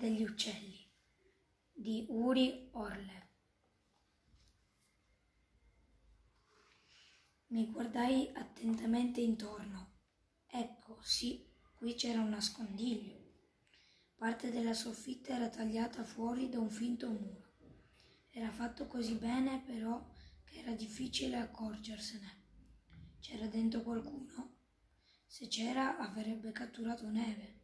degli uccelli di Uri Orle. Mi guardai attentamente intorno. Ecco, sì, qui c'era un nascondiglio. Parte della soffitta era tagliata fuori da un finto muro. Era fatto così bene, però, che era difficile accorgersene. C'era dentro qualcuno? Se c'era, avrebbe catturato neve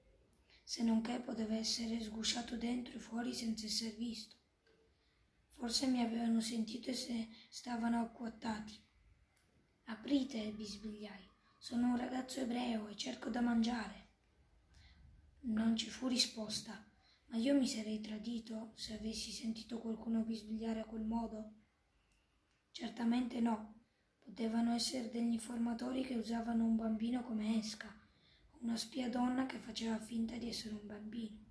se non che poteva essere sgusciato dentro e fuori senza essere visto. Forse mi avevano sentito e se stavano acquattati. Aprite, bisbigliai. Sono un ragazzo ebreo e cerco da mangiare. Non ci fu risposta, ma io mi sarei tradito se avessi sentito qualcuno bisbigliare a quel modo. Certamente no. Potevano essere degli informatori che usavano un bambino come esca una spia donna che faceva finta di essere un bambino.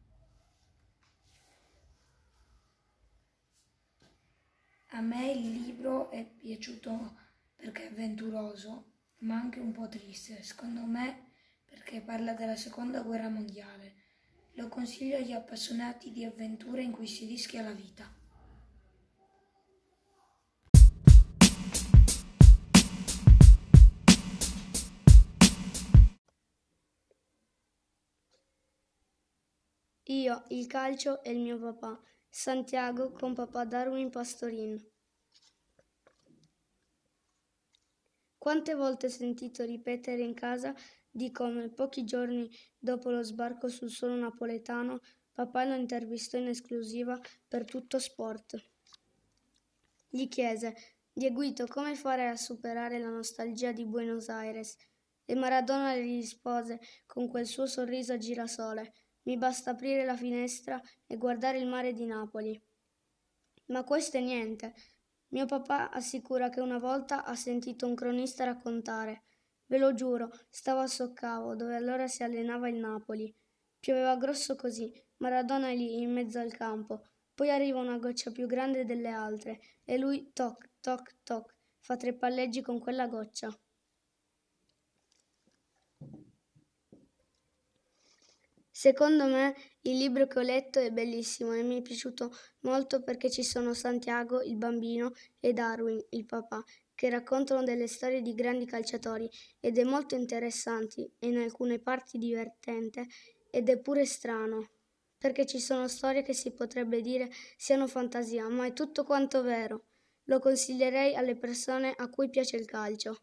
A me il libro è piaciuto perché è avventuroso, ma anche un po' triste, secondo me perché parla della seconda guerra mondiale. Lo consiglio agli appassionati di avventure in cui si rischia la vita. Io, il calcio e il mio papà. Santiago con papà Darwin Pastorin. Quante volte ho sentito ripetere in casa di come pochi giorni dopo lo sbarco sul suolo napoletano papà lo intervistò in esclusiva per tutto sport. Gli chiese, Dieguito, come fare a superare la nostalgia di Buenos Aires? E Maradona gli rispose con quel suo sorriso a girasole, mi basta aprire la finestra e guardare il mare di Napoli. Ma questo è niente. Mio papà assicura che una volta ha sentito un cronista raccontare. Ve lo giuro, stavo a Soccavo, dove allora si allenava il Napoli. Pioveva grosso così, Maradona è lì in mezzo al campo. Poi arriva una goccia più grande delle altre e lui toc, toc, toc, fa tre palleggi con quella goccia. Secondo me il libro che ho letto è bellissimo e mi è piaciuto molto perché ci sono Santiago, il bambino, e Darwin, il papà, che raccontano delle storie di grandi calciatori ed è molto interessante e in alcune parti divertente ed è pure strano, perché ci sono storie che si potrebbe dire siano fantasia, ma è tutto quanto vero. Lo consiglierei alle persone a cui piace il calcio.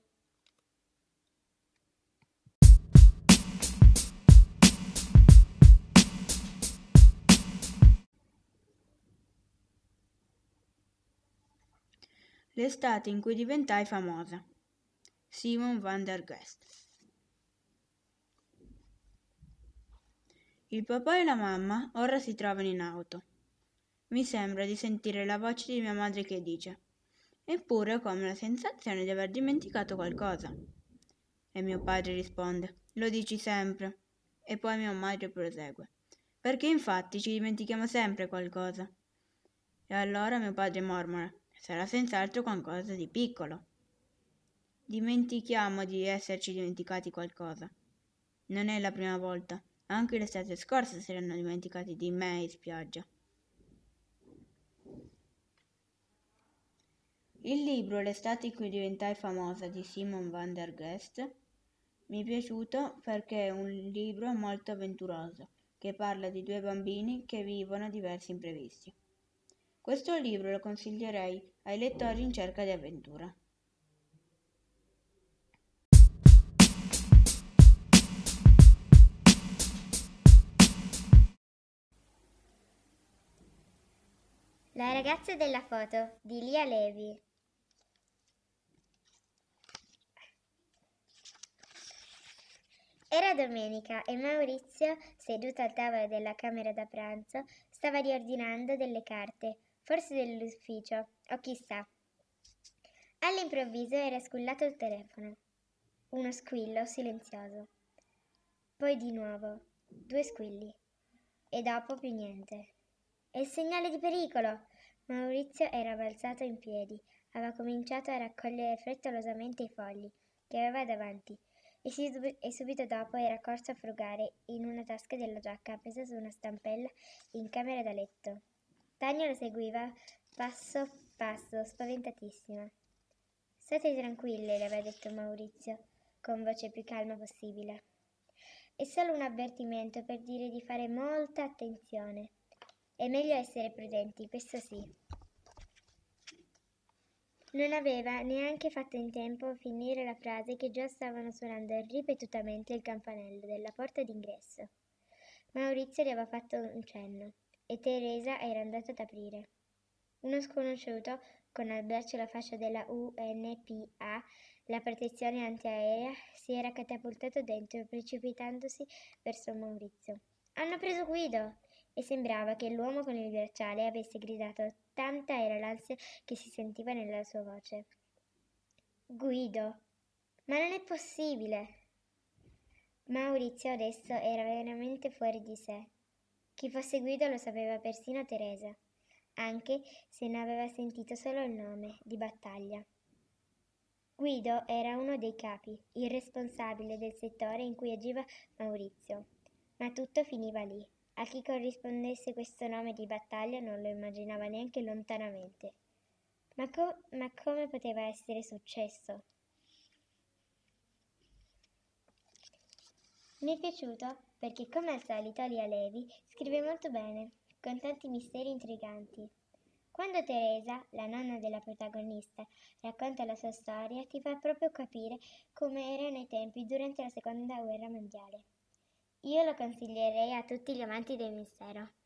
L'estate in cui diventai famosa. Simon van der Gest. Il papà e la mamma ora si trovano in auto. Mi sembra di sentire la voce di mia madre che dice Eppure ho come la sensazione di aver dimenticato qualcosa. E mio padre risponde Lo dici sempre. E poi mia madre prosegue Perché infatti ci dimentichiamo sempre qualcosa. E allora mio padre mormora sarà senz'altro qualcosa di piccolo. Dimentichiamo di esserci dimenticati qualcosa. Non è la prima volta. Anche l'estate scorsa si erano dimenticati di me in spiaggia. Il libro L'estate in cui diventai famosa di Simon van der Gest mi è piaciuto perché è un libro molto avventuroso che parla di due bambini che vivono diversi imprevisti. Questo libro lo consiglierei ai lettori in cerca di avventura. La ragazza della foto di Lia Levi. Era domenica e Maurizio, seduto al tavolo della camera da pranzo, stava riordinando delle carte forse dell'ufficio, o chissà. All'improvviso era squillato il telefono. Uno squillo silenzioso. Poi di nuovo, due squilli. E dopo più niente. È il segnale di pericolo! Maurizio era balzato in piedi, aveva cominciato a raccogliere frettolosamente i fogli che aveva davanti e, si, e subito dopo era corso a frugare in una tasca della giacca appesa su una stampella in camera da letto. Tania lo seguiva passo passo, spaventatissima. State tranquille, le aveva detto Maurizio, con voce più calma possibile. È solo un avvertimento per dire di fare molta attenzione. È meglio essere prudenti, questo sì. Non aveva neanche fatto in tempo a finire la frase che già stavano suonando ripetutamente il campanello della porta d'ingresso. Maurizio le aveva fatto un cenno e Teresa era andata ad aprire. Uno sconosciuto, con al braccio la fascia della UNPA, la protezione antiaerea, si era catapultato dentro, precipitandosi verso Maurizio. Hanno preso Guido! E sembrava che l'uomo con il bracciale avesse gridato, tanta era l'ansia che si sentiva nella sua voce. Guido! Ma non è possibile! Maurizio adesso era veramente fuori di sé. Chi fosse Guido lo sapeva persino Teresa, anche se ne aveva sentito solo il nome di battaglia. Guido era uno dei capi, il responsabile del settore in cui agiva Maurizio, ma tutto finiva lì. A chi corrispondesse questo nome di battaglia non lo immaginava neanche lontanamente. Ma, co- ma come poteva essere successo? Mi è piaciuto perché, come al solito, Lia Levi scrive molto bene, con tanti misteri intriganti. Quando Teresa, la nonna della protagonista, racconta la sua storia, ti fa proprio capire come erano i tempi durante la seconda guerra mondiale. Io lo consiglierei a tutti gli amanti del mistero.